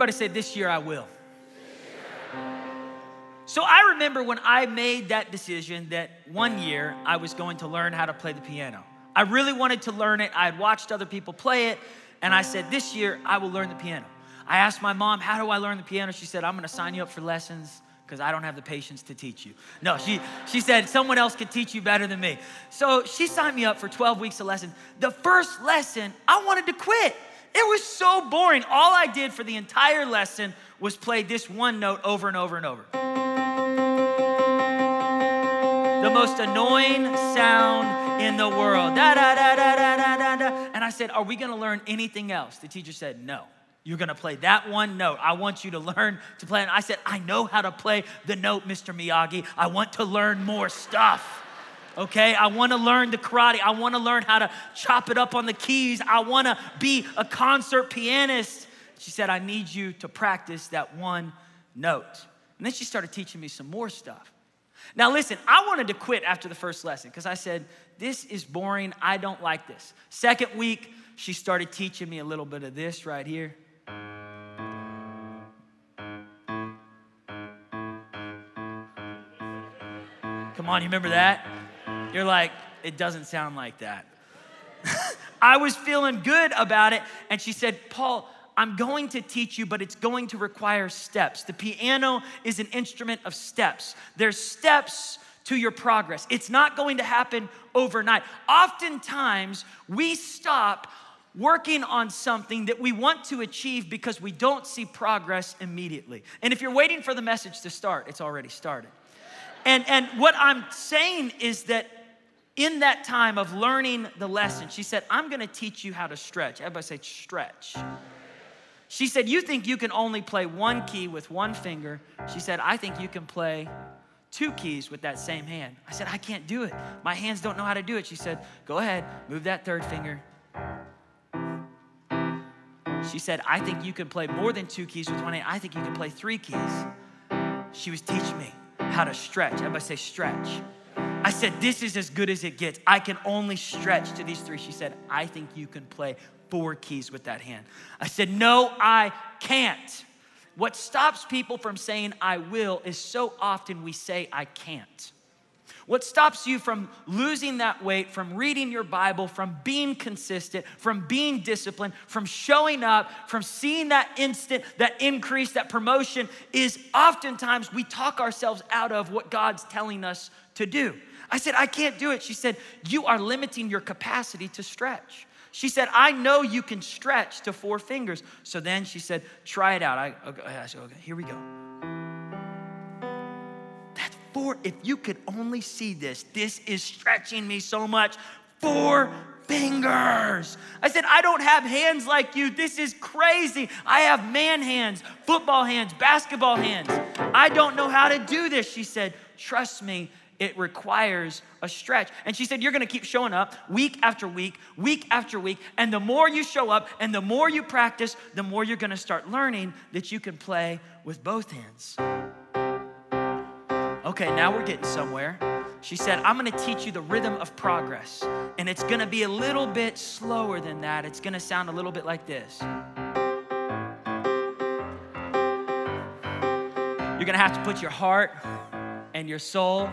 Everybody say, This year I will. So I remember when I made that decision that one year I was going to learn how to play the piano. I really wanted to learn it. I had watched other people play it, and I said, This year I will learn the piano. I asked my mom, How do I learn the piano? She said, I'm gonna sign you up for lessons because I don't have the patience to teach you. No, she, she said, Someone else could teach you better than me. So she signed me up for 12 weeks of lessons. The first lesson, I wanted to quit. It was so boring. All I did for the entire lesson was play this one note over and over and over. The most annoying sound in the world. Da, da, da, da, da, da, da. And I said, Are we gonna learn anything else? The teacher said, No. You're gonna play that one note. I want you to learn to play. And I said, I know how to play the note, Mr. Miyagi. I want to learn more stuff okay? I wanna learn the karate. I wanna learn how to chop it up on the keys. I wanna be a concert pianist. She said, I need you to practice that one note. And then she started teaching me some more stuff. Now, listen, I wanted to quit after the first lesson because I said, This is boring. I don't like this. Second week, she started teaching me a little bit of this right here. Come on, you remember that? You're like, it doesn't sound like that. I was feeling good about it. And she said, Paul, I'm going to teach you, but it's going to require steps. The piano is an instrument of steps. There's steps to your progress. It's not going to happen overnight. Oftentimes, we stop working on something that we want to achieve because we don't see progress immediately. And if you're waiting for the message to start, it's already started. And, and what I'm saying is that in that time of learning the lesson, she said, I'm gonna teach you how to stretch. Everybody say, stretch. She said, You think you can only play one key with one finger. She said, I think you can play two keys with that same hand. I said, I can't do it. My hands don't know how to do it. She said, Go ahead, move that third finger. She said, I think you can play more than two keys with one hand. I think you can play three keys. She was teaching me how to stretch. Everybody say, stretch. I said, This is as good as it gets. I can only stretch to these three. She said, I think you can play four keys with that hand. I said, No, I can't. What stops people from saying I will is so often we say I can't. What stops you from losing that weight, from reading your Bible, from being consistent, from being disciplined, from showing up, from seeing that instant, that increase, that promotion is oftentimes we talk ourselves out of what God's telling us to do. I said, I can't do it. She said, You are limiting your capacity to stretch. She said, I know you can stretch to four fingers. So then she said, Try it out. I, okay, I said, Okay, here we go. That's four. If you could only see this, this is stretching me so much. Four fingers. I said, I don't have hands like you. This is crazy. I have man hands, football hands, basketball hands. I don't know how to do this. She said, Trust me, it requires a stretch. And she said, You're gonna keep showing up week after week, week after week. And the more you show up and the more you practice, the more you're gonna start learning that you can play with both hands. Okay, now we're getting somewhere. She said, I'm gonna teach you the rhythm of progress. And it's gonna be a little bit slower than that. It's gonna sound a little bit like this. You're gonna have to put your heart and your soul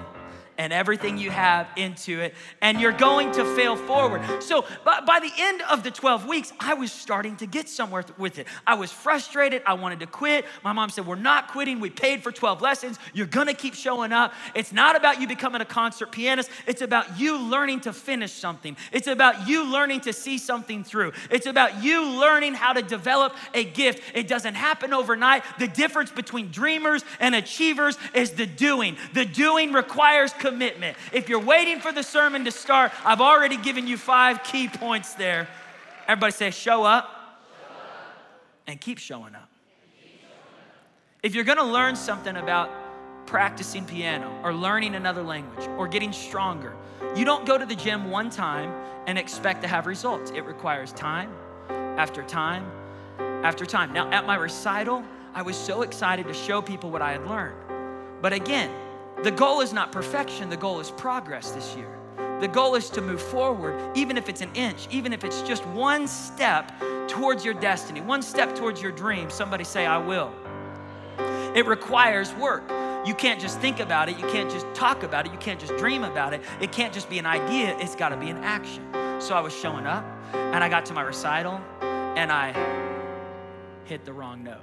and everything you have into it, and you're going to fail forward. So, by, by the end of the 12 weeks, I was starting to get somewhere with it. I was frustrated. I wanted to quit. My mom said, We're not quitting. We paid for 12 lessons. You're gonna keep showing up. It's not about you becoming a concert pianist, it's about you learning to finish something. It's about you learning to see something through. It's about you learning how to develop a gift. It doesn't happen overnight. The difference between dreamers and achievers is the doing. The doing requires commitment. If you're waiting for the sermon to start, I've already given you five key points there. Everybody say, show up, and keep showing up. If you're gonna learn something about practicing piano or learning another language or getting stronger, you don't go to the gym one time and expect to have results. It requires time after time after time. Now, at my recital, I was so excited to show people what I had learned. But again, the goal is not perfection, the goal is progress this year. The goal is to move forward, even if it's an inch, even if it's just one step towards your destiny, one step towards your dream. Somebody say, I will. It requires work. You can't just think about it. You can't just talk about it. You can't just dream about it. It can't just be an idea. It's got to be an action. So I was showing up and I got to my recital and I hit the wrong note.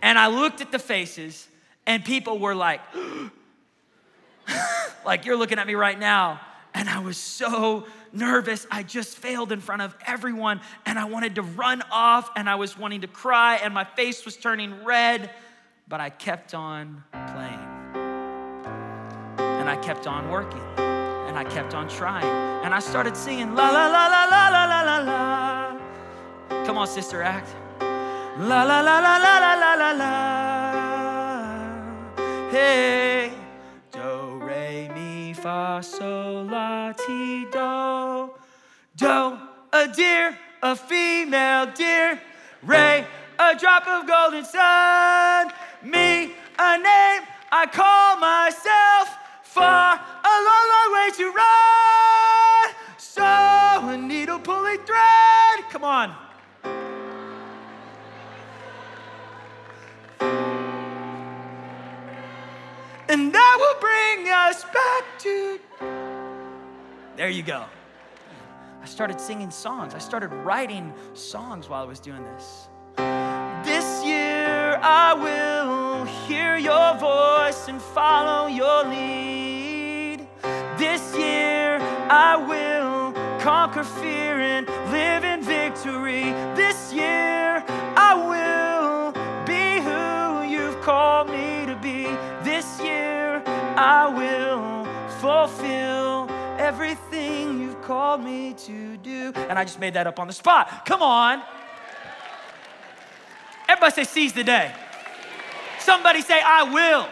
And I looked at the faces and people were like, like you're looking at me right now. And I was so nervous. I just failed in front of everyone and I wanted to run off and I was wanting to cry and my face was turning red, but I kept on playing. And I kept on working and I kept on trying. And I started singing la la la la la la la la. Come on, sister, act. La la la la la la la la la. Hey, fa sol la ti do. Do, a deer, a female deer. Ray, a drop of golden sun. Me, a name I call myself. Far, a long, long way to run. So, a needle pulling thread. Come on. Us back. There you go. I started singing songs. I started writing songs while I was doing this. This year I will hear your voice and follow your lead. This year I will conquer fear and live in victory. This year I will fulfill everything you've called me to do. And I just made that up on the spot. Come on. Everybody say, seize the day. Somebody say, I will.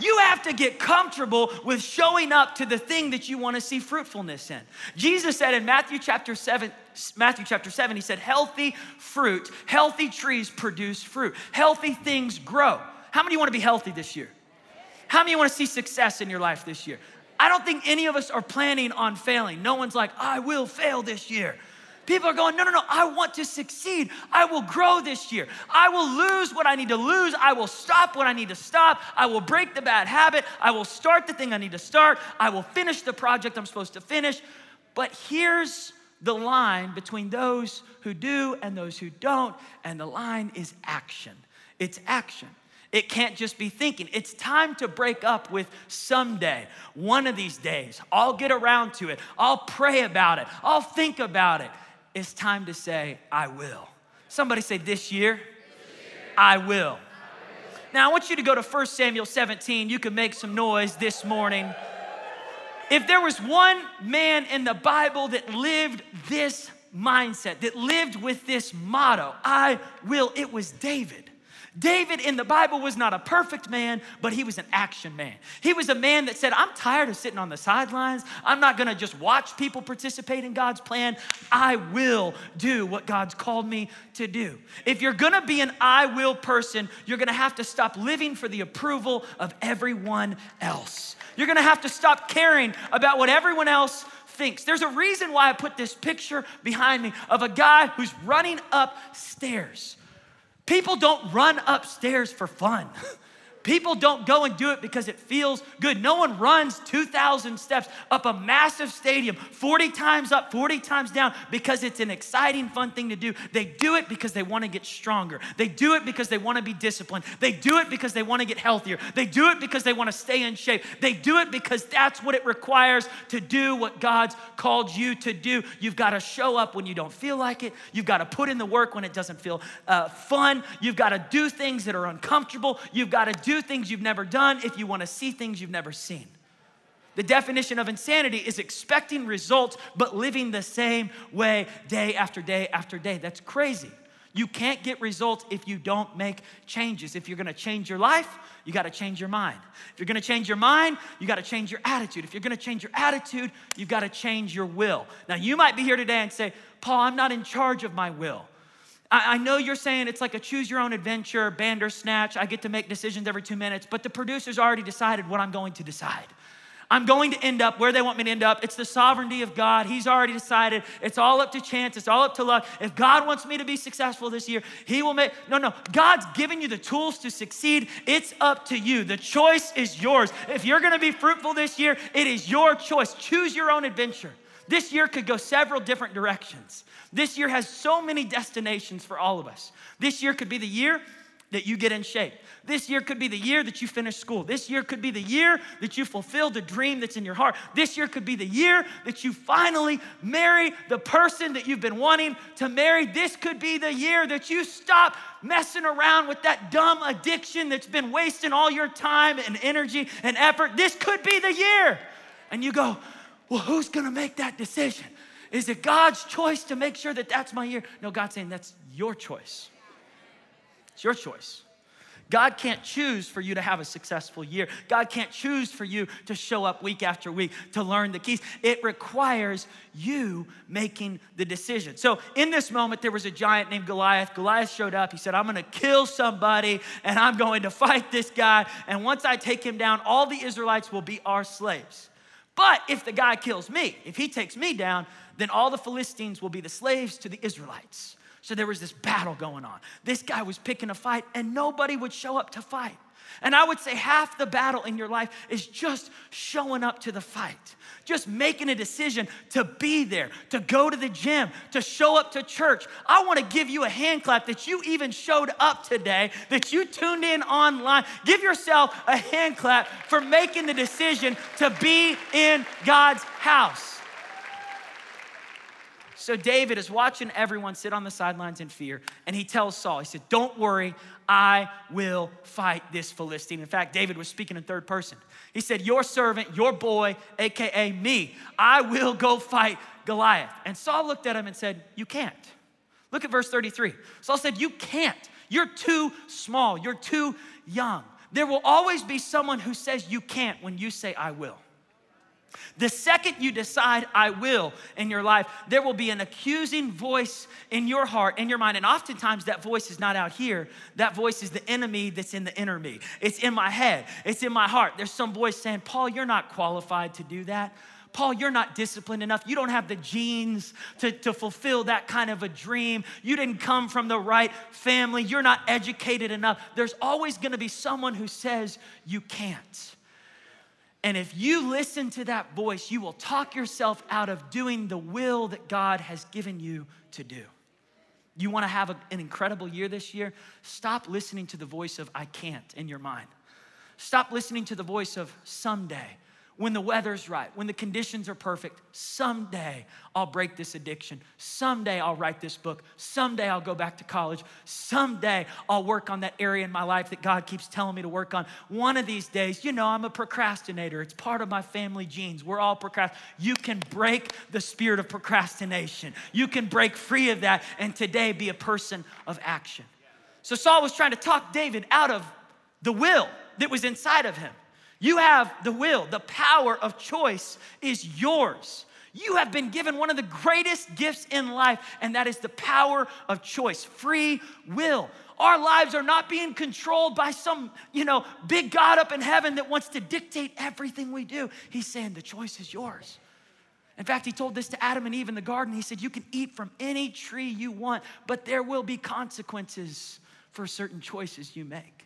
You have to get comfortable with showing up to the thing that you want to see fruitfulness in. Jesus said in Matthew chapter 7, Matthew chapter 7, he said, healthy fruit, healthy trees produce fruit, healthy things grow. How many want to be healthy this year? How many want to see success in your life this year? I don't think any of us are planning on failing. No one's like, I will fail this year. People are going, no, no, no, I want to succeed. I will grow this year. I will lose what I need to lose. I will stop what I need to stop. I will break the bad habit. I will start the thing I need to start. I will finish the project I'm supposed to finish. But here's the line between those who do and those who don't, and the line is action. It's action. It can't just be thinking. It's time to break up with someday, one of these days. I'll get around to it. I'll pray about it. I'll think about it. It's time to say, I will. Somebody say, This year, I, will. I will. Now, I want you to go to 1 Samuel 17. You can make some noise this morning. If there was one man in the Bible that lived this mindset, that lived with this motto, I will, it was David. David in the Bible was not a perfect man, but he was an action man. He was a man that said, I'm tired of sitting on the sidelines. I'm not gonna just watch people participate in God's plan. I will do what God's called me to do. If you're gonna be an I will person, you're gonna have to stop living for the approval of everyone else. You're gonna have to stop caring about what everyone else thinks. There's a reason why I put this picture behind me of a guy who's running upstairs. People don't run upstairs for fun. People don't go and do it because it feels good. No one runs 2,000 steps up a massive stadium, 40 times up, 40 times down, because it's an exciting, fun thing to do. They do it because they want to get stronger. They do it because they want to be disciplined. They do it because they want to get healthier. They do it because they want to stay in shape. They do it because that's what it requires to do what God's called you to do. You've got to show up when you don't feel like it. You've got to put in the work when it doesn't feel uh, fun. You've got to do things that are uncomfortable. You've got to do things you've never done if you want to see things you've never seen. The definition of insanity is expecting results but living the same way day after day after day. That's crazy. You can't get results if you don't make changes. If you're gonna change your life, you gotta change your mind. If you're gonna change your mind, you gotta change your attitude. If you're gonna change your attitude, you've gotta change your will. Now, you might be here today and say, Paul, I'm not in charge of my will. I, I know you're saying it's like a choose your own adventure, Bandersnatch. I get to make decisions every two minutes, but the producer's already decided what I'm going to decide. I'm going to end up where they want me to end up. It's the sovereignty of God. He's already decided. It's all up to chance. It's all up to luck. If God wants me to be successful this year, He will make. No, no. God's giving you the tools to succeed. It's up to you. The choice is yours. If you're going to be fruitful this year, it is your choice. Choose your own adventure. This year could go several different directions. This year has so many destinations for all of us. This year could be the year that you get in shape. This year could be the year that you finish school. This year could be the year that you fulfill the dream that's in your heart. This year could be the year that you finally marry the person that you've been wanting to marry. This could be the year that you stop messing around with that dumb addiction that's been wasting all your time and energy and effort. This could be the year. And you go, well, who's gonna make that decision? Is it God's choice to make sure that that's my year? No, God's saying that's your choice. It's your choice. God can't choose for you to have a successful year. God can't choose for you to show up week after week to learn the keys. It requires you making the decision. So, in this moment, there was a giant named Goliath. Goliath showed up. He said, I'm gonna kill somebody and I'm going to fight this guy. And once I take him down, all the Israelites will be our slaves. But if the guy kills me, if he takes me down, then all the Philistines will be the slaves to the Israelites. So there was this battle going on. This guy was picking a fight, and nobody would show up to fight. And I would say half the battle in your life is just showing up to the fight, just making a decision to be there, to go to the gym, to show up to church. I want to give you a hand clap that you even showed up today, that you tuned in online. Give yourself a hand clap for making the decision to be in God's house. So David is watching everyone sit on the sidelines in fear, and he tells Saul, he said, Don't worry, I will fight this Philistine. In fact, David was speaking in third person. He said, Your servant, your boy, AKA me, I will go fight Goliath. And Saul looked at him and said, You can't. Look at verse 33. Saul said, You can't. You're too small. You're too young. There will always be someone who says you can't when you say, I will. The second you decide, I will in your life, there will be an accusing voice in your heart, in your mind. And oftentimes that voice is not out here. That voice is the enemy that's in the inner me. It's in my head, it's in my heart. There's some voice saying, Paul, you're not qualified to do that. Paul, you're not disciplined enough. You don't have the genes to, to fulfill that kind of a dream. You didn't come from the right family. You're not educated enough. There's always gonna be someone who says you can't. And if you listen to that voice, you will talk yourself out of doing the will that God has given you to do. You wanna have a, an incredible year this year? Stop listening to the voice of I can't in your mind. Stop listening to the voice of someday when the weather's right, when the conditions are perfect, someday I'll break this addiction. Someday I'll write this book. Someday I'll go back to college. Someday I'll work on that area in my life that God keeps telling me to work on. One of these days, you know, I'm a procrastinator. It's part of my family genes. We're all procrast. You can break the spirit of procrastination. You can break free of that and today be a person of action. So Saul was trying to talk David out of the will that was inside of him. You have the will, the power of choice is yours. You have been given one of the greatest gifts in life, and that is the power of choice, free will. Our lives are not being controlled by some, you know, big God up in heaven that wants to dictate everything we do. He's saying the choice is yours. In fact, he told this to Adam and Eve in the garden. He said, You can eat from any tree you want, but there will be consequences for certain choices you make.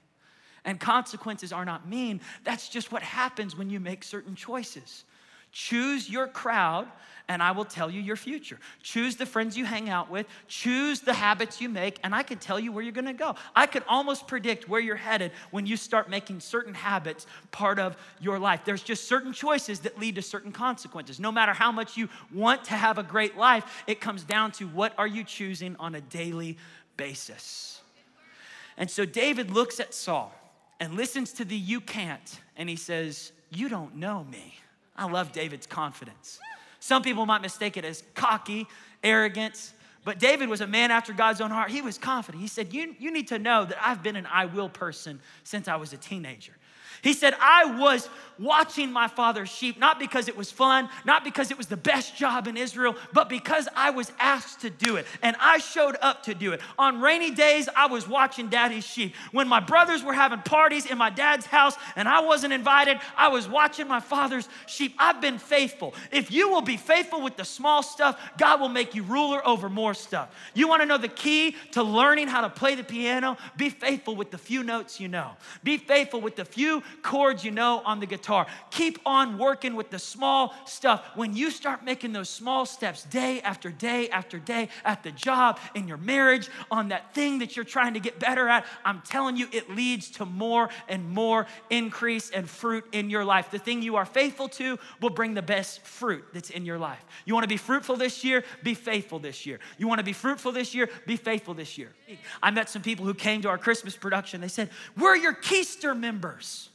And consequences are not mean. That's just what happens when you make certain choices. Choose your crowd, and I will tell you your future. Choose the friends you hang out with, choose the habits you make, and I can tell you where you're gonna go. I can almost predict where you're headed when you start making certain habits part of your life. There's just certain choices that lead to certain consequences. No matter how much you want to have a great life, it comes down to what are you choosing on a daily basis. And so David looks at Saul and listens to the you can't, and he says, You don't know me. I love David's confidence. Some people might mistake it as cocky, arrogance, but David was a man after God's own heart. He was confident. He said, You, you need to know that I've been an I will person since I was a teenager. He said, I was watching my father's sheep, not because it was fun, not because it was the best job in Israel, but because I was asked to do it. And I showed up to do it. On rainy days, I was watching daddy's sheep. When my brothers were having parties in my dad's house and I wasn't invited, I was watching my father's sheep. I've been faithful. If you will be faithful with the small stuff, God will make you ruler over more stuff. You want to know the key to learning how to play the piano? Be faithful with the few notes you know. Be faithful with the few chords you know on the guitar. Keep on working with the small stuff. When you start making those small steps day after day after day at the job, in your marriage, on that thing that you're trying to get better at, I'm telling you, it leads to more and more increase and fruit in your life. The thing you are faithful to will bring the best fruit that's in your life. You want to be fruitful this year? Be faithful this year. You want to be fruitful this year? Be faithful this year. I met some people who came to our Christmas production. They said, We're your Keister members.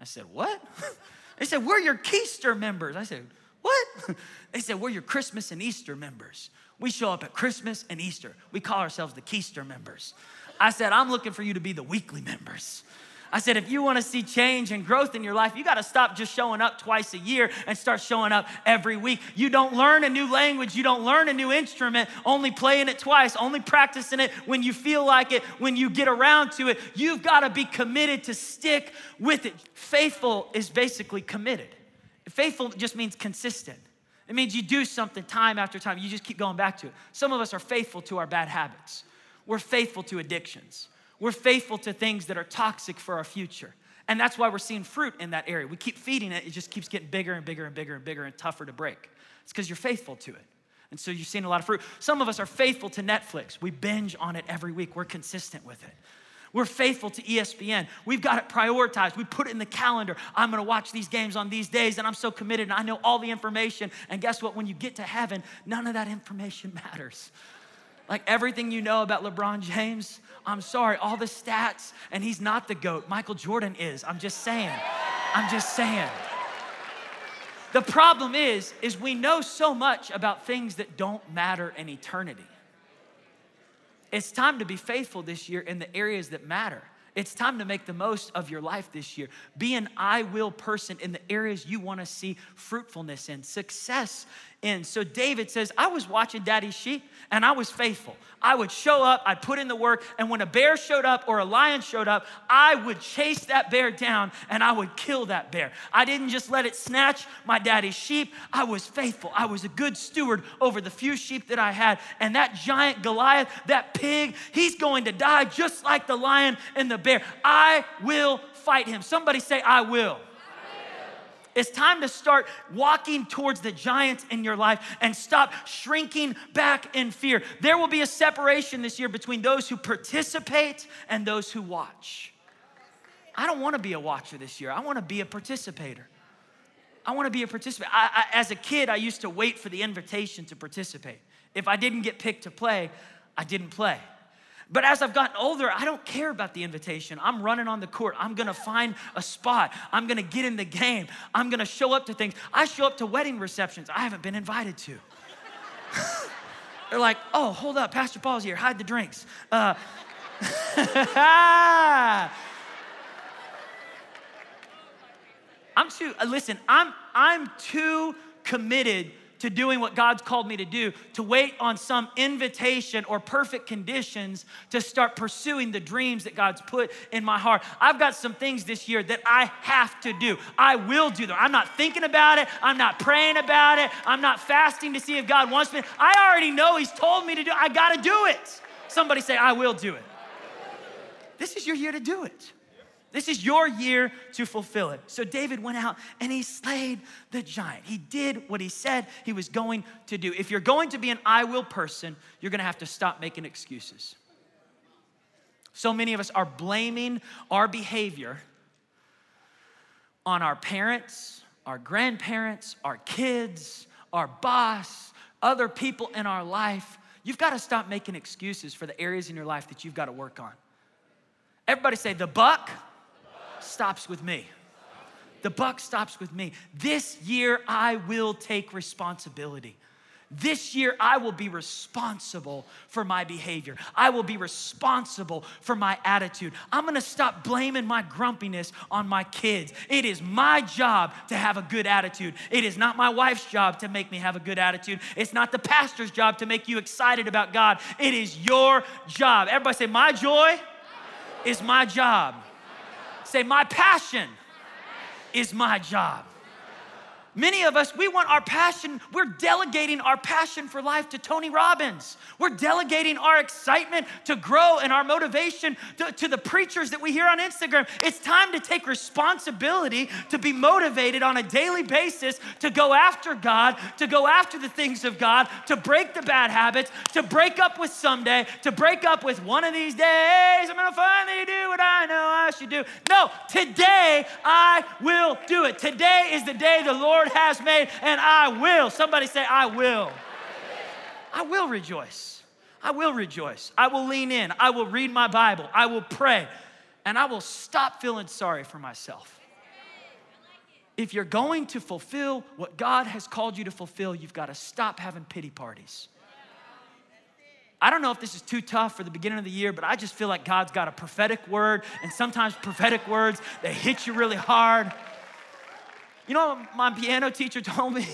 I said, What? They said, We're your Keister members. I said, What? They said, We're your Christmas and Easter members. We show up at Christmas and Easter. We call ourselves the Keister members. I said, I'm looking for you to be the weekly members. I said, if you want to see change and growth in your life, you got to stop just showing up twice a year and start showing up every week. You don't learn a new language, you don't learn a new instrument, only playing it twice, only practicing it when you feel like it, when you get around to it. You've got to be committed to stick with it. Faithful is basically committed. Faithful just means consistent. It means you do something time after time. You just keep going back to it. Some of us are faithful to our bad habits. We're faithful to addictions. We're faithful to things that are toxic for our future. And that's why we're seeing fruit in that area. We keep feeding it, it just keeps getting bigger and bigger and bigger and bigger and tougher to break. It's because you're faithful to it. And so you're seeing a lot of fruit. Some of us are faithful to Netflix. We binge on it every week, we're consistent with it. We're faithful to ESPN. We've got it prioritized. We put it in the calendar. I'm going to watch these games on these days, and I'm so committed, and I know all the information. And guess what? When you get to heaven, none of that information matters. Like everything you know about LeBron James, I'm sorry, all the stats, and he's not the GOAT. Michael Jordan is. I'm just saying. I'm just saying. The problem is, is we know so much about things that don't matter in eternity. It's time to be faithful this year in the areas that matter. It's time to make the most of your life this year. Be an I will person in the areas you want to see fruitfulness in, success in. So David says, I was watching daddy's sheep and I was faithful. I would show up, I'd put in the work, and when a bear showed up or a lion showed up, I would chase that bear down and I would kill that bear. I didn't just let it snatch my daddy's sheep, I was faithful. I was a good steward over the few sheep that I had. And that giant Goliath, that pig, he's going to die just like the lion and the bear. I will fight him. Somebody say, I will. It's time to start walking towards the giants in your life and stop shrinking back in fear. There will be a separation this year between those who participate and those who watch. I don't want to be a watcher this year, I want to be a participator. I want to be a participant. I, I, as a kid, I used to wait for the invitation to participate. If I didn't get picked to play, I didn't play. But as I've gotten older, I don't care about the invitation. I'm running on the court. I'm gonna find a spot. I'm gonna get in the game. I'm gonna show up to things. I show up to wedding receptions I haven't been invited to. They're like, oh, hold up, Pastor Paul's here, hide the drinks. Uh, I'm too, uh, listen, I'm, I'm too committed to doing what God's called me to do, to wait on some invitation or perfect conditions to start pursuing the dreams that God's put in my heart. I've got some things this year that I have to do. I will do them. I'm not thinking about it. I'm not praying about it. I'm not fasting to see if God wants me. I already know He's told me to do. I got to do it. Somebody say, I will do it. This is your year to do it. This is your year to fulfill it. So David went out and he slayed the giant. He did what he said he was going to do. If you're going to be an I will person, you're going to have to stop making excuses. So many of us are blaming our behavior on our parents, our grandparents, our kids, our boss, other people in our life. You've got to stop making excuses for the areas in your life that you've got to work on. Everybody say, the buck stops with me. The buck stops with me. This year, I will take responsibility. This year, I will be responsible for my behavior. I will be responsible for my attitude. I'm gonna stop blaming my grumpiness on my kids. It is my job to have a good attitude. It is not my wife's job to make me have a good attitude. It's not the pastor's job to make you excited about God. It is your job. Everybody say, My joy is my job. Say, My passion is my job. Many of us, we want our passion, we're delegating our passion for life to Tony Robbins. We're delegating our excitement to grow and our motivation to, to, the preachers that we hear on Instagram. It's time to take responsibility to be motivated on a daily basis to go after God, to go after the things of God, to break the bad habits, to break up with someday, to break up with one of these days. I'm gonna finally do what I know I should do. No, today I will do it. Today is the day the Lord Lord has made, and I will. Somebody say, I will. I will rejoice. I will rejoice. I will lean in. I will read my Bible. I will pray. And I will stop feeling sorry for myself. If you're going to fulfill what God has called you to fulfill, you've got to stop having pity parties. I don't know if this is too tough for the beginning of the year, but I just feel like God's got a prophetic word, and sometimes prophetic words, they hit you really hard. You know my piano teacher told me?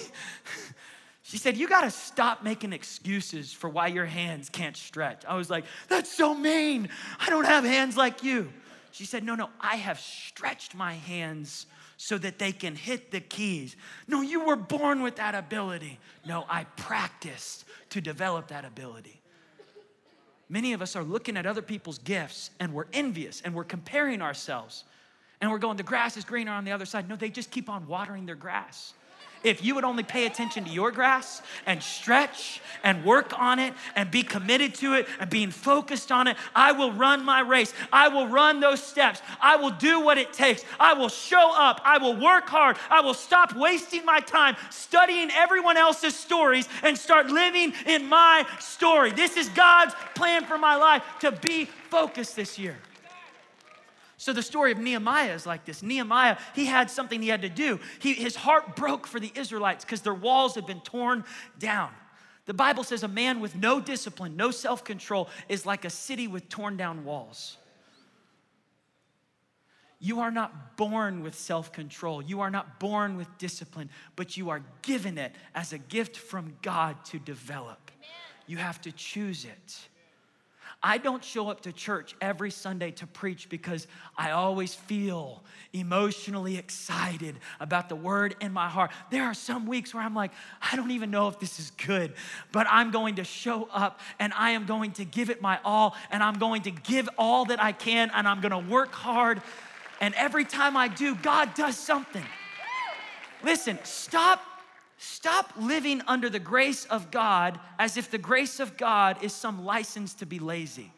She said, You got to stop making excuses for why your hands can't stretch. I was like, That's so mean. I don't have hands like you. She said, No, no, I have stretched my hands so that they can hit the keys. No, you were born with that ability. No, I practiced to develop that ability. Many of us are looking at other people's gifts and we're envious and we're comparing ourselves and we're going, the grass is greener on the other side. No, they just keep on watering their grass. If you would only pay attention to your grass and stretch and work on it and be committed to it and being focused on it, I will run my race. I will run those steps. I will do what it takes. I will show up. I will work hard. I will stop wasting my time studying everyone else's stories and start living in my story. This is God's plan for my life to be focused this year. So the story of Nehemiah is like this. Nehemiah, he had something he had to do. He, his heart broke for the Israelites because their walls had been torn down. The Bible says a man with no discipline, no self control, is like a city with torn down walls. You are not born with self control. You are not born with discipline, but you are given it as a gift from God to develop. Amen. You have to choose it. I don't show up to church every Sunday to preach because I always feel emotionally excited about the word in my heart. There are some weeks where I'm like, I don't even know if this is good, but I'm going to show up and I am going to give it my all and I'm going to give all that I can and I'm going to work hard. And every time I do, God does something. Listen, stop Stop living under the grace of God as if the grace of God is some license to be lazy.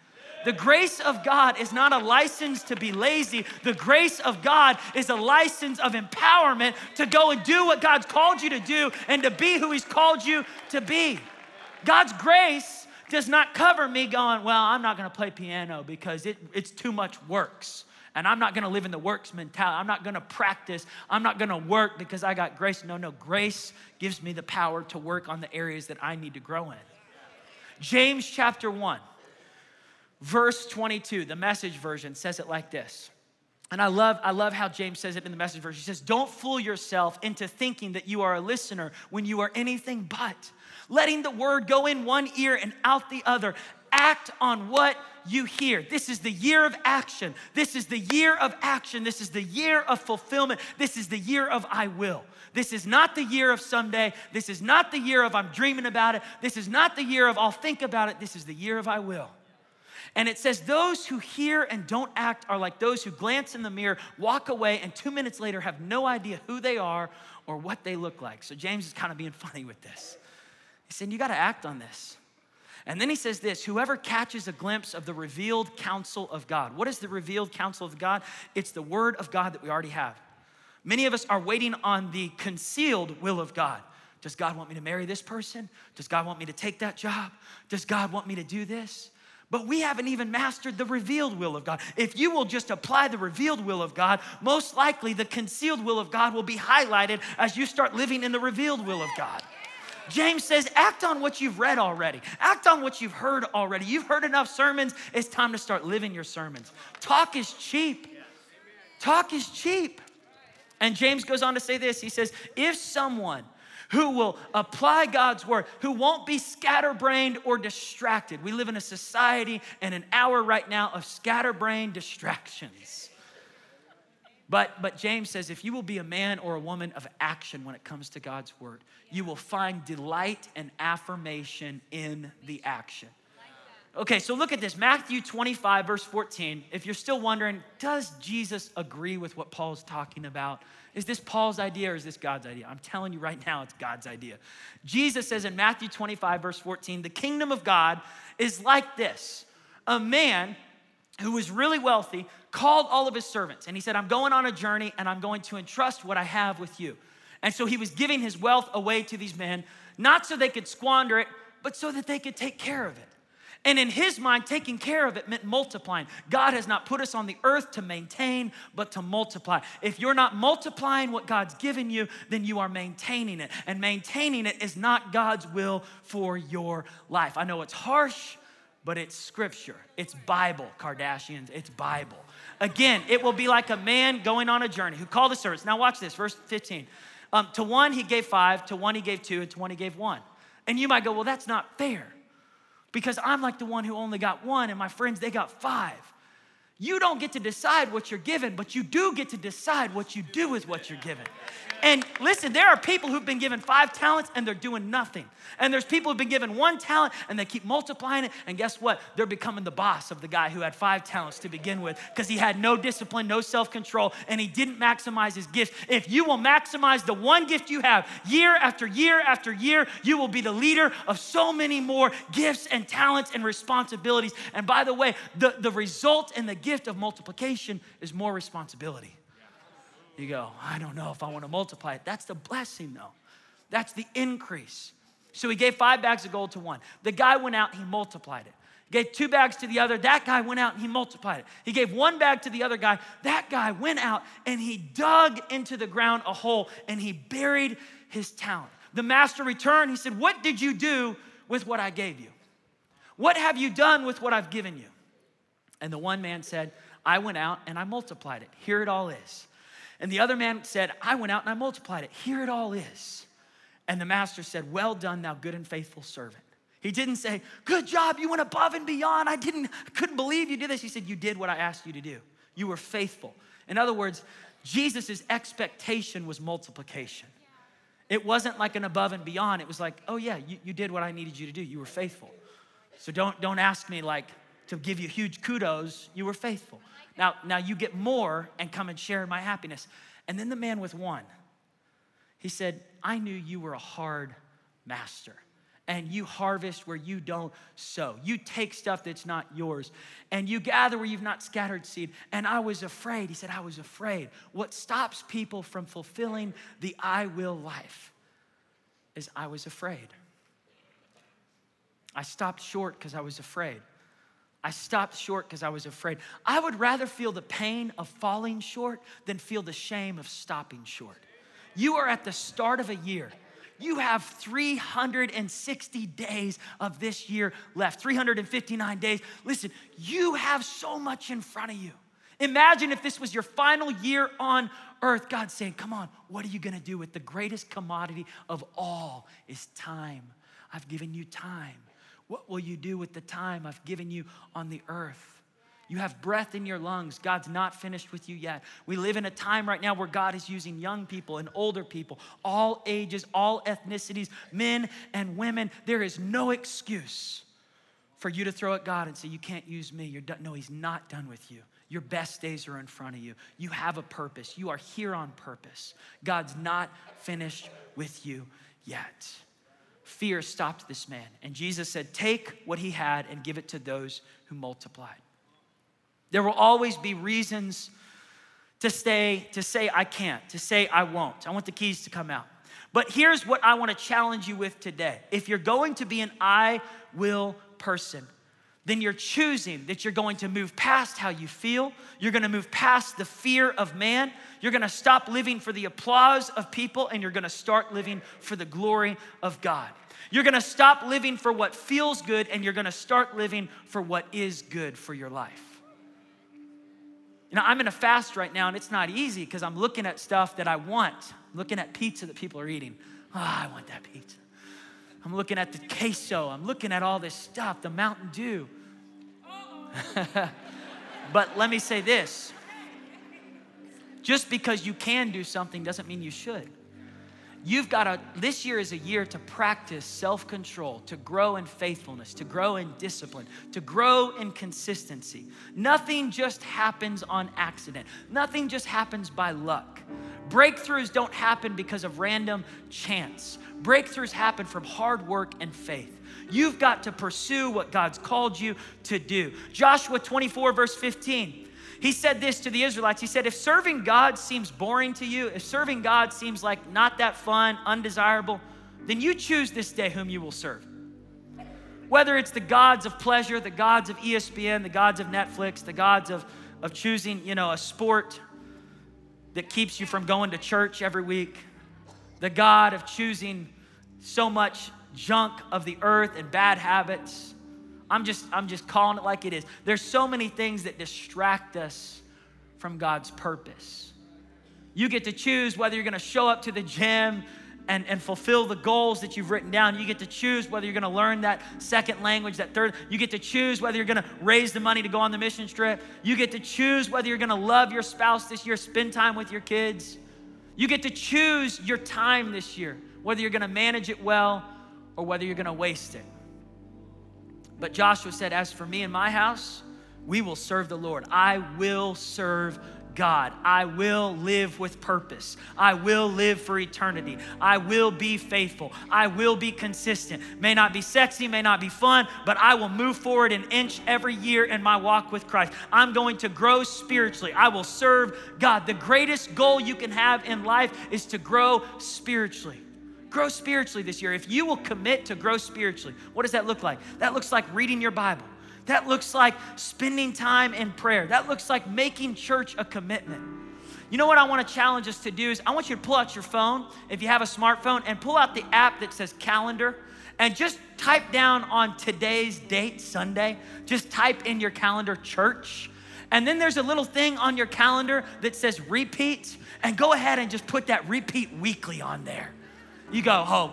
The grace of God is not a license to be lazy. The grace of God is a license of empowerment to go and do what God's called you to do and to be who He's called you to be. God's grace does not cover me going, Well, I'm not gonna play piano because it, it's too much works and I'm not gonna live in the works mentality. I'm not gonna practice. I'm not gonna work because I got grace. No, no, grace gives me the power to work on the areas that I need to grow in. James chapter 1, verse 22, the message version says it like this. And I love, I love how James says it in the message version. He says, Don't fool yourself into thinking that you are a listener when you are anything but. Letting the word go in one ear and out the other. Act on what you hear. This is the year of action. This is the year of action. This is the year of fulfillment. This is the year of I will. This is not the year of someday. This is not the year of I'm dreaming about it. This is not the year of I'll think about it. This is the year of I will. And it says, Those who hear and don't act are like those who glance in the mirror, walk away, and two minutes later have no idea who they are or what they look like. So James is kind of being funny with this. He said, You got to act on this. And then he says this whoever catches a glimpse of the revealed counsel of God. What is the revealed counsel of God? It's the word of God that we already have. Many of us are waiting on the concealed will of God. Does God want me to marry this person? Does God want me to take that job? Does God want me to do this? But we haven't even mastered the revealed will of God. If you will just apply the revealed will of God, most likely the concealed will of God will be highlighted as you start living in the revealed will of God. James says, act on what you've read already. Act on what you've heard already. You've heard enough sermons. It's time to start living your sermons. Talk is cheap. Talk is cheap. And James goes on to say this He says, if someone who will apply God's word, who won't be scatterbrained or distracted. We live in a society and an hour right now of scatterbrained distractions. But, but James says if you will be a man or a woman of action when it comes to God's word, you will find delight and affirmation in the action. Okay, so look at this Matthew 25, verse 14. If you're still wondering, does Jesus agree with what Paul's talking about? Is this Paul's idea or is this God's idea? I'm telling you right now, it's God's idea. Jesus says in Matthew 25, verse 14, the kingdom of God is like this a man who was really wealthy called all of his servants and he said, I'm going on a journey and I'm going to entrust what I have with you. And so he was giving his wealth away to these men, not so they could squander it, but so that they could take care of it. And in his mind, taking care of it meant multiplying. God has not put us on the earth to maintain, but to multiply. If you're not multiplying what God's given you, then you are maintaining it. And maintaining it is not God's will for your life. I know it's harsh, but it's scripture. It's Bible, Kardashians. It's Bible. Again, it will be like a man going on a journey who called the servants. Now, watch this, verse 15. Um, to one, he gave five, to one, he gave two, and to one, he gave one. And you might go, well, that's not fair because I'm like the one who only got one, and my friends, they got five. You don't get to decide what you're given, but you do get to decide what you do with what you're given. And listen, there are people who've been given five talents and they're doing nothing. And there's people who've been given one talent and they keep multiplying it. And guess what? They're becoming the boss of the guy who had five talents to begin with because he had no discipline, no self control, and he didn't maximize his gifts. If you will maximize the one gift you have year after year after year, you will be the leader of so many more gifts and talents and responsibilities. And by the way, the, the result and the gift of multiplication is more responsibility. You go, I don't know if I want to multiply it. That's the blessing, though. That's the increase. So he gave five bags of gold to one. The guy went out, he multiplied it. He gave two bags to the other. That guy went out and he multiplied it. He gave one bag to the other guy. That guy went out and he dug into the ground a hole and he buried his talent. The master returned. He said, What did you do with what I gave you? What have you done with what I've given you? And the one man said, I went out and I multiplied it. Here it all is. And the other man said, I went out and I multiplied it. Here it all is. And the master said, Well done, thou good and faithful servant. He didn't say, Good job, you went above and beyond. I didn't, I couldn't believe you did this. He said, You did what I asked you to do. You were faithful. In other words, Jesus' expectation was multiplication. It wasn't like an above and beyond. It was like, oh yeah, you, you did what I needed you to do. You were faithful. So don't, don't ask me like to give you huge kudos. You were faithful. Now, now you get more and come and share my happiness. And then the man with one, he said, I knew you were a hard master and you harvest where you don't sow. You take stuff that's not yours and you gather where you've not scattered seed. And I was afraid. He said, I was afraid. What stops people from fulfilling the I will life is I was afraid. I stopped short because I was afraid. I stopped short because I was afraid. I would rather feel the pain of falling short than feel the shame of stopping short. You are at the start of a year. You have 360 days of this year left, 359 days. Listen, you have so much in front of you. Imagine if this was your final year on earth. God saying, Come on, what are you gonna do with the greatest commodity of all is time? I've given you time. What will you do with the time I've given you on the earth? You have breath in your lungs. God's not finished with you yet. We live in a time right now where God is using young people and older people, all ages, all ethnicities, men and women. There is no excuse for you to throw at God and say, You can't use me. You're done. No, He's not done with you. Your best days are in front of you. You have a purpose. You are here on purpose. God's not finished with you yet fear stopped this man. And Jesus said, Take what he had and give it to those who multiplied. There will always be reasons to stay, to say I can't, to say I won't. I want the keys to come out. But here's what I want to challenge you with today. If you're going to be an I will person, then you're choosing that you're going to move past how you feel. You're going to move past the fear of man. You're going to stop living for the applause of people and you're going to start living for the glory of God. You're going to stop living for what feels good and you're going to start living for what is good for your life. You know, I'm in a fast right now and it's not easy because I'm looking at stuff that I want. I'm looking at pizza that people are eating. Oh, I want that pizza. I'm looking at the queso. I'm looking at all this stuff, the Mountain Dew. but let me say this just because you can do something doesn't mean you should. You've got to, this year is a year to practice self control, to grow in faithfulness, to grow in discipline, to grow in consistency. Nothing just happens on accident, nothing just happens by luck. Breakthroughs don't happen because of random chance. Breakthroughs happen from hard work and faith. You've got to pursue what God's called you to do. Joshua 24, verse 15. He said this to the Israelites. He said, If serving God seems boring to you, if serving God seems like not that fun, undesirable, then you choose this day whom you will serve. Whether it's the gods of pleasure, the gods of ESPN, the gods of Netflix, the gods of, of choosing, you know, a sport that keeps you from going to church every week, the God of choosing so much junk of the earth and bad habits. I'm just, I'm just calling it like it is. There's so many things that distract us from God's purpose. You get to choose whether you're gonna show up to the gym and, and fulfill the goals that you've written down. You get to choose whether you're gonna learn that second language, that third. You get to choose whether you're gonna raise the money to go on the mission trip. You get to choose whether you're gonna love your spouse this year, spend time with your kids. You get to choose your time this year, whether you're gonna manage it well or whether you're gonna waste it. But Joshua said, As for me and my house, we will serve the Lord. I will serve God. I will live with purpose. I will live for eternity. I will be faithful. I will be consistent. May not be sexy, may not be fun, but I will move forward an inch every year in my walk with Christ. I'm going to grow spiritually. I will serve God. The greatest goal you can have in life is to grow spiritually. Grow spiritually this year. If you will commit to grow spiritually, what does that look like? That looks like reading your Bible. That looks like spending time in prayer. That looks like making church a commitment. You know what I want to challenge us to do is I want you to pull out your phone, if you have a smartphone, and pull out the app that says calendar and just type down on today's date, Sunday, just type in your calendar church. And then there's a little thing on your calendar that says repeat, and go ahead and just put that repeat weekly on there. You go, oh,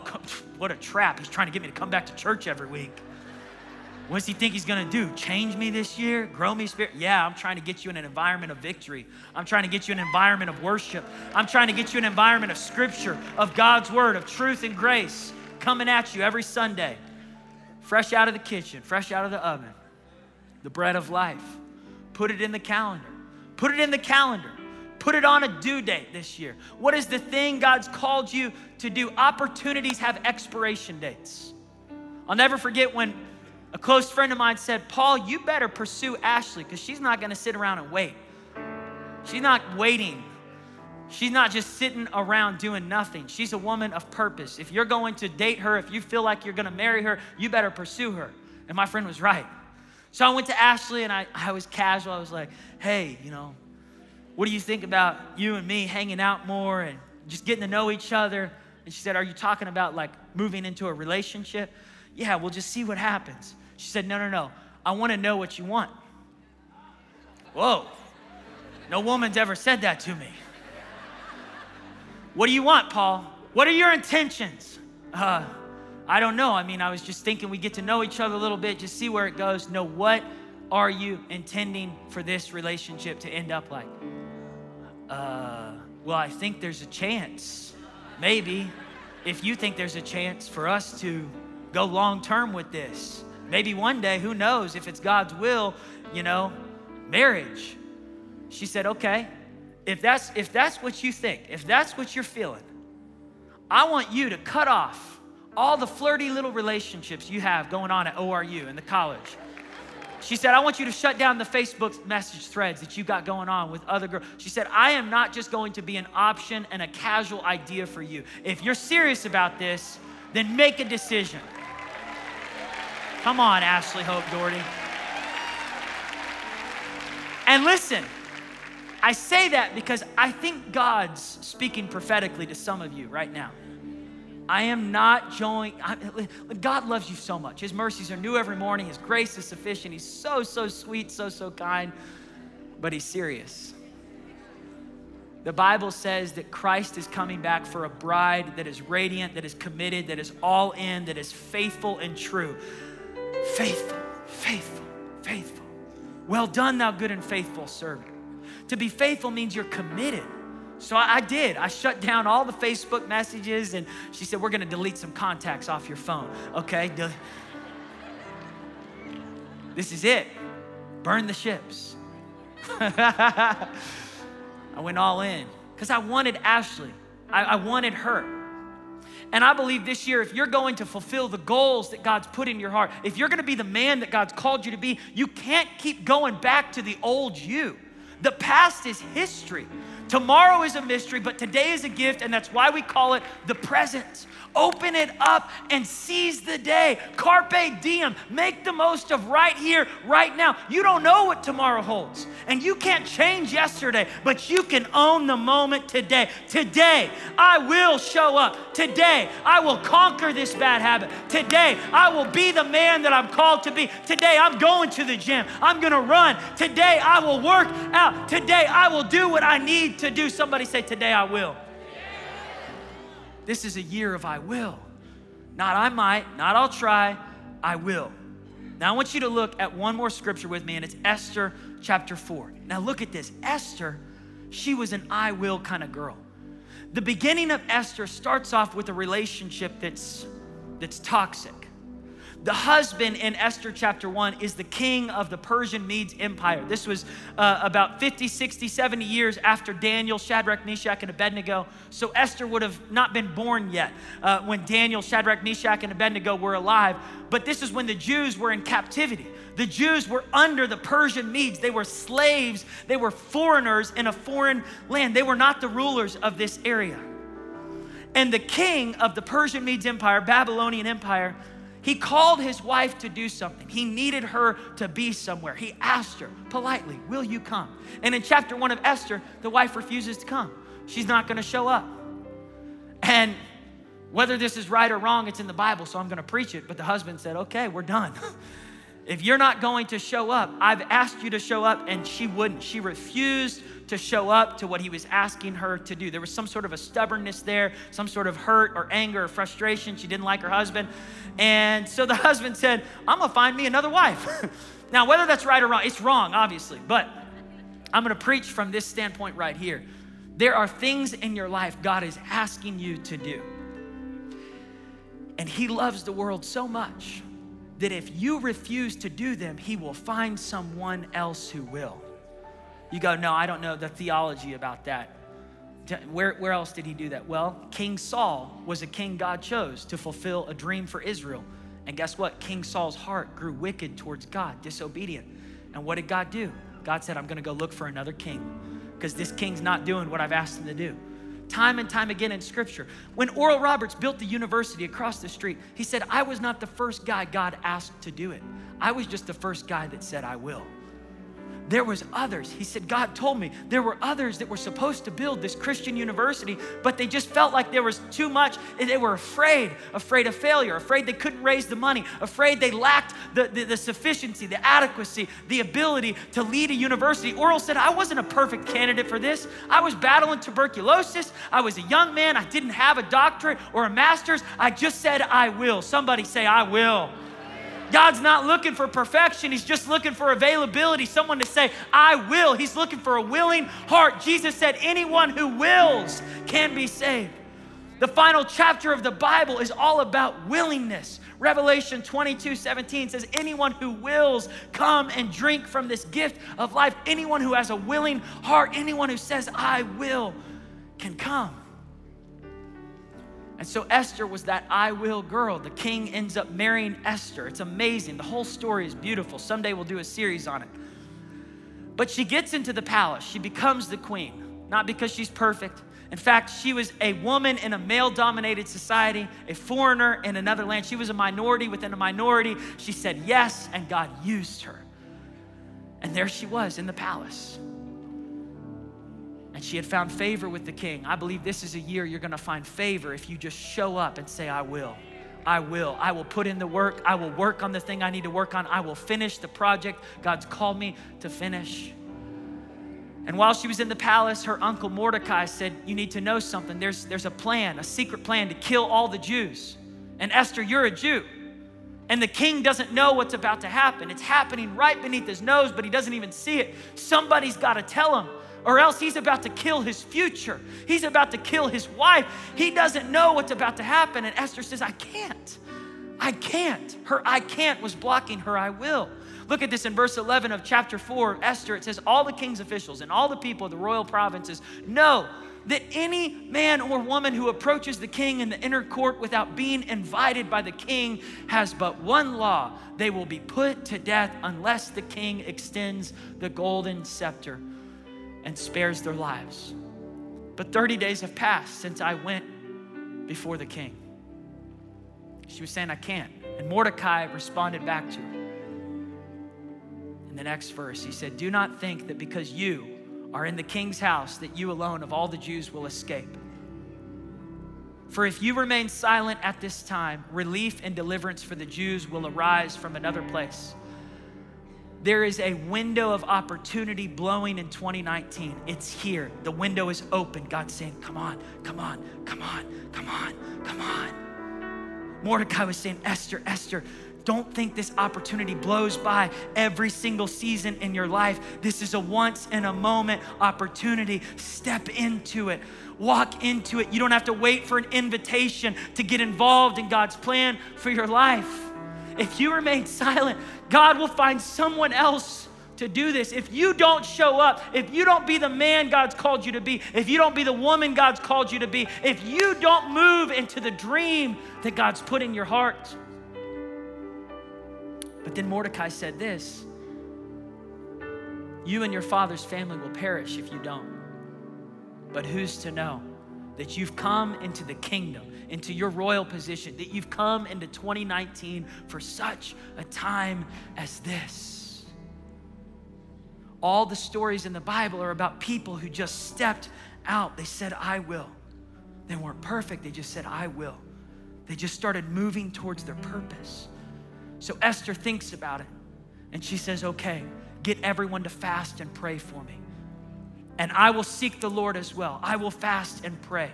what a trap. He's trying to get me to come back to church every week. What does he think he's gonna do? Change me this year? Grow me spirit? Yeah, I'm trying to get you in an environment of victory. I'm trying to get you in an environment of worship. I'm trying to get you an environment of scripture, of God's word, of truth and grace coming at you every Sunday. Fresh out of the kitchen, fresh out of the oven. The bread of life. Put it in the calendar. Put it in the calendar. Put it on a due date this year. What is the thing God's called you to do? Opportunities have expiration dates. I'll never forget when a close friend of mine said, Paul, you better pursue Ashley because she's not going to sit around and wait. She's not waiting. She's not just sitting around doing nothing. She's a woman of purpose. If you're going to date her, if you feel like you're going to marry her, you better pursue her. And my friend was right. So I went to Ashley and I, I was casual. I was like, hey, you know, what do you think about you and me hanging out more and just getting to know each other? And she said, Are you talking about like moving into a relationship? Yeah, we'll just see what happens. She said, No, no, no. I want to know what you want. Whoa. No woman's ever said that to me. What do you want, Paul? What are your intentions? Uh, I don't know. I mean, I was just thinking we get to know each other a little bit, just see where it goes. No, what are you intending for this relationship to end up like? Uh, well, I think there's a chance, maybe, if you think there's a chance for us to go long term with this. Maybe one day, who knows, if it's God's will, you know, marriage. She said, okay, if that's, if that's what you think, if that's what you're feeling, I want you to cut off all the flirty little relationships you have going on at ORU in the college. She said, I want you to shut down the Facebook message threads that you got going on with other girls. She said, I am not just going to be an option and a casual idea for you. If you're serious about this, then make a decision. Come on, Ashley Hope Daugherty. And listen, I say that because I think God's speaking prophetically to some of you right now. I am not joining. God loves you so much. His mercies are new every morning. His grace is sufficient. He's so, so sweet, so, so kind, but He's serious. The Bible says that Christ is coming back for a bride that is radiant, that is committed, that is all in, that is faithful and true. Faithful, faithful, faithful. Well done, thou good and faithful servant. To be faithful means you're committed. So I, did. I shut down all the Facebook messages, and she said, We're gonna delete some contacts off your phone. Okay? this is it. Burn the ships. I went all in because I wanted Ashley, I, I wanted her. And I believe this year, if you're going to fulfill the goals that God's put in your heart, if you're going to be the man that God's called you to be, you can't keep going back to the old you. The past is history. Tomorrow is a mystery, but today is a gift, and that's why we call it the present. Open it up and seize the day. Carpe diem. Make the most of right here, right now. You don't know what tomorrow holds, and you can't change yesterday, but you can own the moment today. Today, I will show up. Today, I will conquer this bad habit. Today, I will be the man that I'm called to be. Today, I'm going to the gym. I'm going to run. Today, I will work out. Today, I will do what I need to do. Somebody say, Today I will. This is a year of I will. Not I might, not I'll try, I will. Now I want you to look at one more scripture with me, and it's Esther chapter 4. Now look at this. Esther, she was an I will kind of girl. The beginning of Esther starts off with a relationship that's, that's toxic. The husband in Esther chapter 1 is the king of the Persian Medes Empire. This was uh, about 50, 60, 70 years after Daniel, Shadrach, Meshach, and Abednego. So Esther would have not been born yet uh, when Daniel, Shadrach, Meshach, and Abednego were alive. But this is when the Jews were in captivity. The Jews were under the Persian Medes. They were slaves, they were foreigners in a foreign land. They were not the rulers of this area. And the king of the Persian Medes Empire, Babylonian Empire, he called his wife to do something. He needed her to be somewhere. He asked her politely, Will you come? And in chapter one of Esther, the wife refuses to come. She's not going to show up. And whether this is right or wrong, it's in the Bible, so I'm going to preach it. But the husband said, Okay, we're done. if you're not going to show up, I've asked you to show up, and she wouldn't. She refused to show up to what he was asking her to do. There was some sort of a stubbornness there, some sort of hurt or anger or frustration. She didn't like her husband. And so the husband said, I'm gonna find me another wife. now, whether that's right or wrong, it's wrong, obviously, but I'm gonna preach from this standpoint right here. There are things in your life God is asking you to do. And He loves the world so much that if you refuse to do them, He will find someone else who will. You go, no, I don't know the theology about that. Where, where else did he do that? Well, King Saul was a king God chose to fulfill a dream for Israel. And guess what? King Saul's heart grew wicked towards God, disobedient. And what did God do? God said, I'm going to go look for another king because this king's not doing what I've asked him to do. Time and time again in scripture. When Oral Roberts built the university across the street, he said, I was not the first guy God asked to do it. I was just the first guy that said, I will there was others. He said god told me. There were others that were supposed to build this christian university but they just felt like there was too much they were afraid afraid of failure afraid they couldn't raise the money afraid they lacked the, the, the sufficiency the adequacy the ability to lead a university. Oral said i wasn't a perfect candidate for this. I was battling tuberculosis. I was a young man. I didn't have a doctorate or a master's. I just said i will somebody say i will God's not looking for perfection, He's just looking for availability, someone to say, I will. He's looking for a willing heart. Jesus said, Anyone who wills can be saved. The final chapter of the Bible is all about willingness. Revelation 22 17 says, Anyone who wills come and drink from this gift of life. Anyone who has a willing heart, anyone who says, I will, can come. And so Esther was that I will girl. The king ends up marrying Esther. It's amazing. The whole story is beautiful. Someday we'll do a series on it. But she gets into the palace. She becomes the queen, not because she's perfect. In fact, she was a woman in a male dominated society, a foreigner in another land. She was a minority within a minority. She said yes, and God used her. And there she was in the palace. And she had found favor with the king. I believe this is a year you're gonna find favor if you just show up and say, I will. I will. I will put in the work. I will work on the thing I need to work on. I will finish the project God's called me to finish. And while she was in the palace, her uncle Mordecai said, You need to know something. There's, there's a plan, a secret plan to kill all the Jews. And Esther, you're a Jew. And the king doesn't know what's about to happen. It's happening right beneath his nose, but he doesn't even see it. Somebody's got to tell him, or else he's about to kill his future. He's about to kill his wife. He doesn't know what's about to happen. And Esther says, I can't. I can't. Her I can't was blocking her I will. Look at this in verse 11 of chapter 4 of Esther. It says, All the king's officials and all the people of the royal provinces know that any man or woman who approaches the king in the inner court without being invited by the king has but one law they will be put to death unless the king extends the golden scepter and spares their lives. But 30 days have passed since I went before the king. She was saying, I can't. And Mordecai responded back to her. In the next verse, he said, Do not think that because you are in the king's house, that you alone of all the Jews will escape. For if you remain silent at this time, relief and deliverance for the Jews will arise from another place. There is a window of opportunity blowing in 2019. It's here. The window is open. God's saying, Come on, come on, come on, come on, come on. Mordecai was saying, Esther, Esther, don't think this opportunity blows by every single season in your life. This is a once in a moment opportunity. Step into it, walk into it. You don't have to wait for an invitation to get involved in God's plan for your life. If you remain silent, God will find someone else to do this. If you don't show up, if you don't be the man God's called you to be, if you don't be the woman God's called you to be, if you don't move into the dream that God's put in your heart, but then Mordecai said this You and your father's family will perish if you don't. But who's to know that you've come into the kingdom, into your royal position, that you've come into 2019 for such a time as this? All the stories in the Bible are about people who just stepped out. They said, I will. They weren't perfect, they just said, I will. They just started moving towards their purpose. So Esther thinks about it and she says, Okay, get everyone to fast and pray for me. And I will seek the Lord as well. I will fast and pray.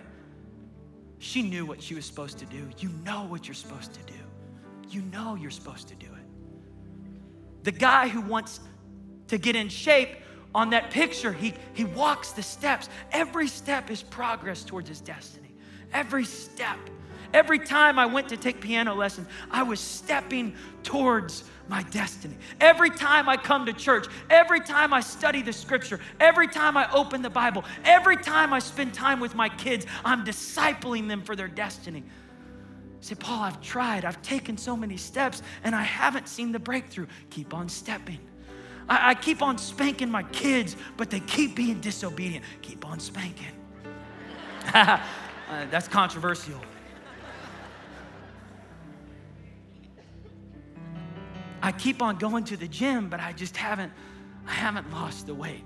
She knew what she was supposed to do. You know what you're supposed to do. You know you're supposed to do it. The guy who wants to get in shape on that picture, he, he walks the steps. Every step is progress towards his destiny. Every step. Every time I went to take piano lessons, I was stepping towards my destiny. Every time I come to church, every time I study the scripture, every time I open the Bible, every time I spend time with my kids, I'm discipling them for their destiny. say, Paul, I've tried, I've taken so many steps, and I haven't seen the breakthrough. Keep on stepping. I, I keep on spanking my kids, but they keep being disobedient. Keep on spanking. uh, that's controversial. I keep on going to the gym, but I just haven't, I haven't lost the weight.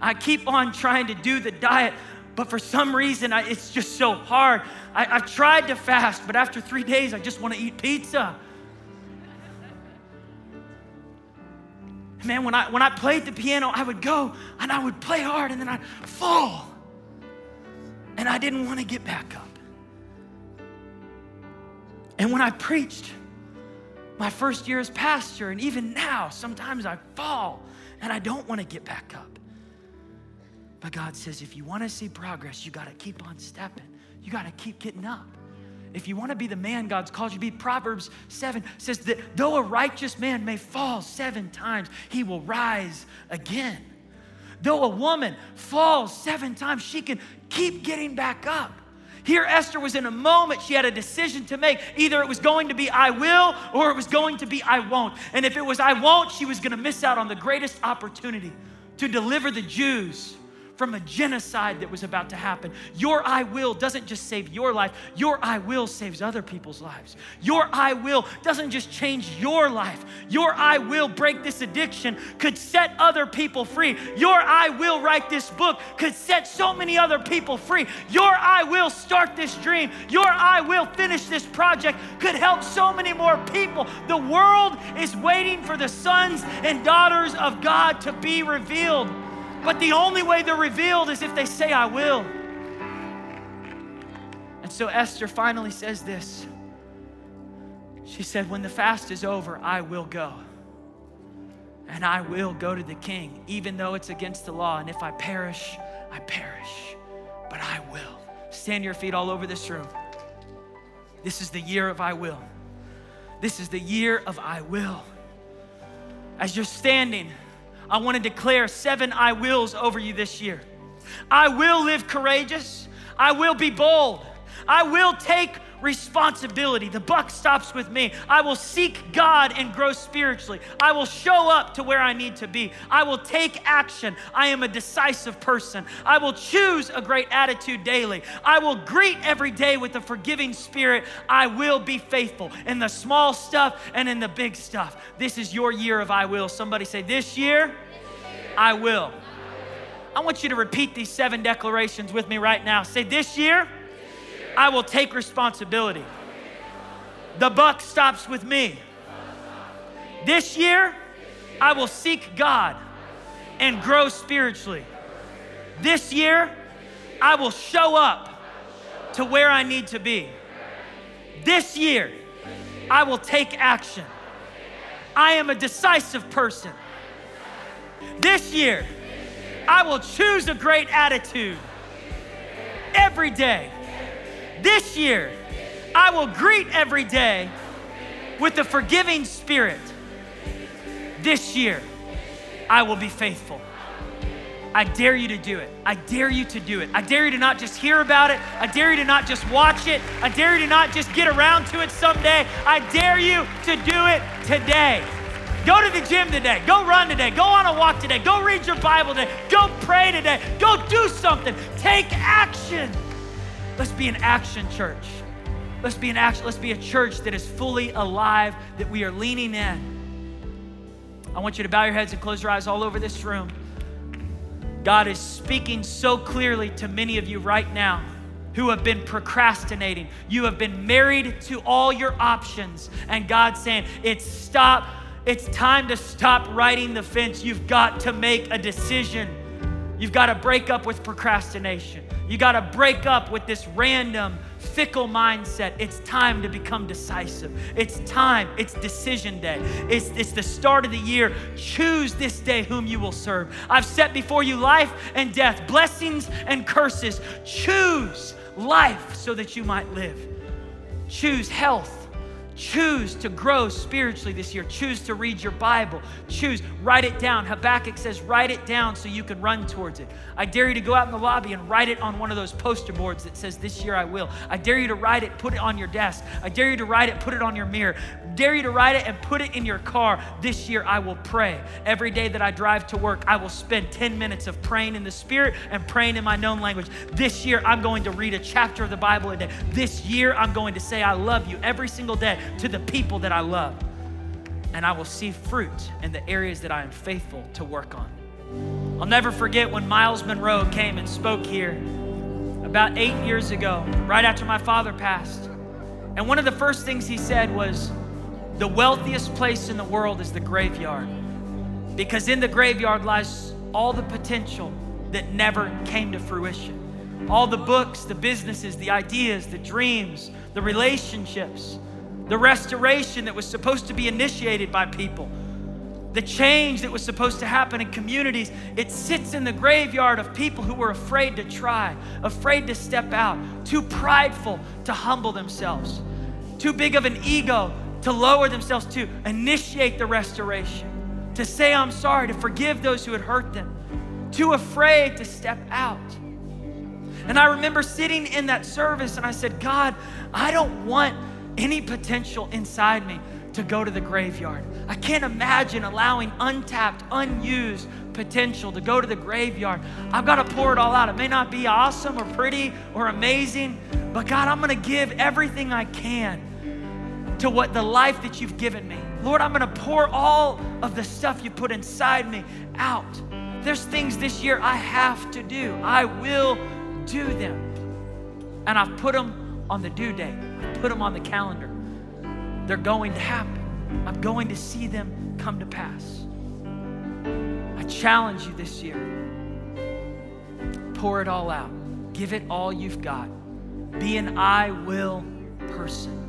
I keep on trying to do the diet, but for some reason, I, it's just so hard. I, have tried to fast, but after three days, I just want to eat pizza. Man, when I, when I played the piano, I would go and I would play hard and then I'd fall. And I didn't want to get back up. And when I preached, my first year as pastor, and even now, sometimes I fall and I don't want to get back up. But God says, if you want to see progress, you got to keep on stepping. You got to keep getting up. If you want to be the man God's called you to be, Proverbs 7 says that though a righteous man may fall seven times, he will rise again. Though a woman falls seven times, she can keep getting back up. Here, Esther was in a moment, she had a decision to make. Either it was going to be I will or it was going to be I won't. And if it was I won't, she was going to miss out on the greatest opportunity to deliver the Jews from a genocide that was about to happen. Your I will doesn't just save your life, your I will saves other people's lives. Your I will doesn't just change your life, your I will break this addiction could set other people free. Your I will write this book could set so many other people free. Your I will start this dream, your I will finish this project could help so many more people. The world is waiting for the sons and daughters of God to be revealed. But the only way they're revealed is if they say, I will. And so Esther finally says this. She said, When the fast is over, I will go. And I will go to the king, even though it's against the law. And if I perish, I perish. But I will. Stand your feet all over this room. This is the year of I will. This is the year of I will. As you're standing, I want to declare seven I wills over you this year. I will live courageous. I will be bold. I will take responsibility. The buck stops with me. I will seek God and grow spiritually. I will show up to where I need to be. I will take action. I am a decisive person. I will choose a great attitude daily. I will greet every day with a forgiving spirit. I will be faithful in the small stuff and in the big stuff. This is your year of I will. Somebody say, This year, I will. I want you to repeat these seven declarations with me right now. Say, This year, I will take responsibility. The buck stops with me. This year, I will seek God and grow spiritually. This year, I will show up to where I need to be. This year, I will take action. I am a decisive person. This year, I will choose a great attitude every day. This year, I will greet every day with a forgiving spirit. This year, I will be faithful. I dare you to do it. I dare you to do it. I dare you to not just hear about it. I dare you to not just watch it. I dare you to not just get around to it someday. I dare you to do it today. Go to the gym today. Go run today. Go on a walk today. Go read your Bible today. Go pray today. Go do something. Take action. Let's be an action church. Let's be an action. Let's be a church that is fully alive, that we are leaning in. I want you to bow your heads and close your eyes all over this room. God is speaking so clearly to many of you right now who have been procrastinating. You have been married to all your options, and God's saying, It's stop. It's time to stop riding the fence. You've got to make a decision. You've got to break up with procrastination. You got to break up with this random, fickle mindset. It's time to become decisive. It's time. It's decision day. It's, it's the start of the year. Choose this day whom you will serve. I've set before you life and death, blessings and curses. Choose life so that you might live. Choose health Choose to grow spiritually this year. Choose to read your Bible. Choose, write it down. Habakkuk says, write it down so you can run towards it. I dare you to go out in the lobby and write it on one of those poster boards that says, This year I will. I dare you to write it, put it on your desk. I dare you to write it, put it on your mirror. I Dare you to write it and put it in your car. This year I will pray. Every day that I drive to work, I will spend 10 minutes of praying in the Spirit and praying in my known language. This year I'm going to read a chapter of the Bible a day. This year I'm going to say, I love you every single day to the people that I love. And I will see fruit in the areas that I am faithful to work on. I'll never forget when Myles Munroe came and spoke here about eight years ago, right after my father passed. And one of the first things he said was, The wealthiest place in the world is the graveyard. Because in the graveyard lies all the potential that never came to fruition. All the books, the businesses, the ideas, the dreams, the relationships the restoration that was supposed to be initiated by people, the change that was supposed to happen in communities, it sits in the graveyard of people who were afraid to try, afraid to step out, too prideful to humble themselves, too big of an ego to lower themselves to initiate the restoration, to say, I'm sorry, to forgive those who had hurt them, too afraid to step out. And I remember sitting in that service and I said, God, I don't want any potential inside me to go to the graveyard. I can't imagine allowing untapped, unused potential to go to the graveyard. I've got to pour it all out. It may not be awesome or pretty or amazing, but God, I'm going to give everything I can to what the life that you've given me. Lord, I'm going to pour all of the stuff you put inside me out. There's things this year I have to do. I will do them. And I've put them on the due date. Put them on the calendar. They're going to happen. I'm going to see them come to pass. I challenge you this year. Pour it all out. Give it all you've got. Be an I will person.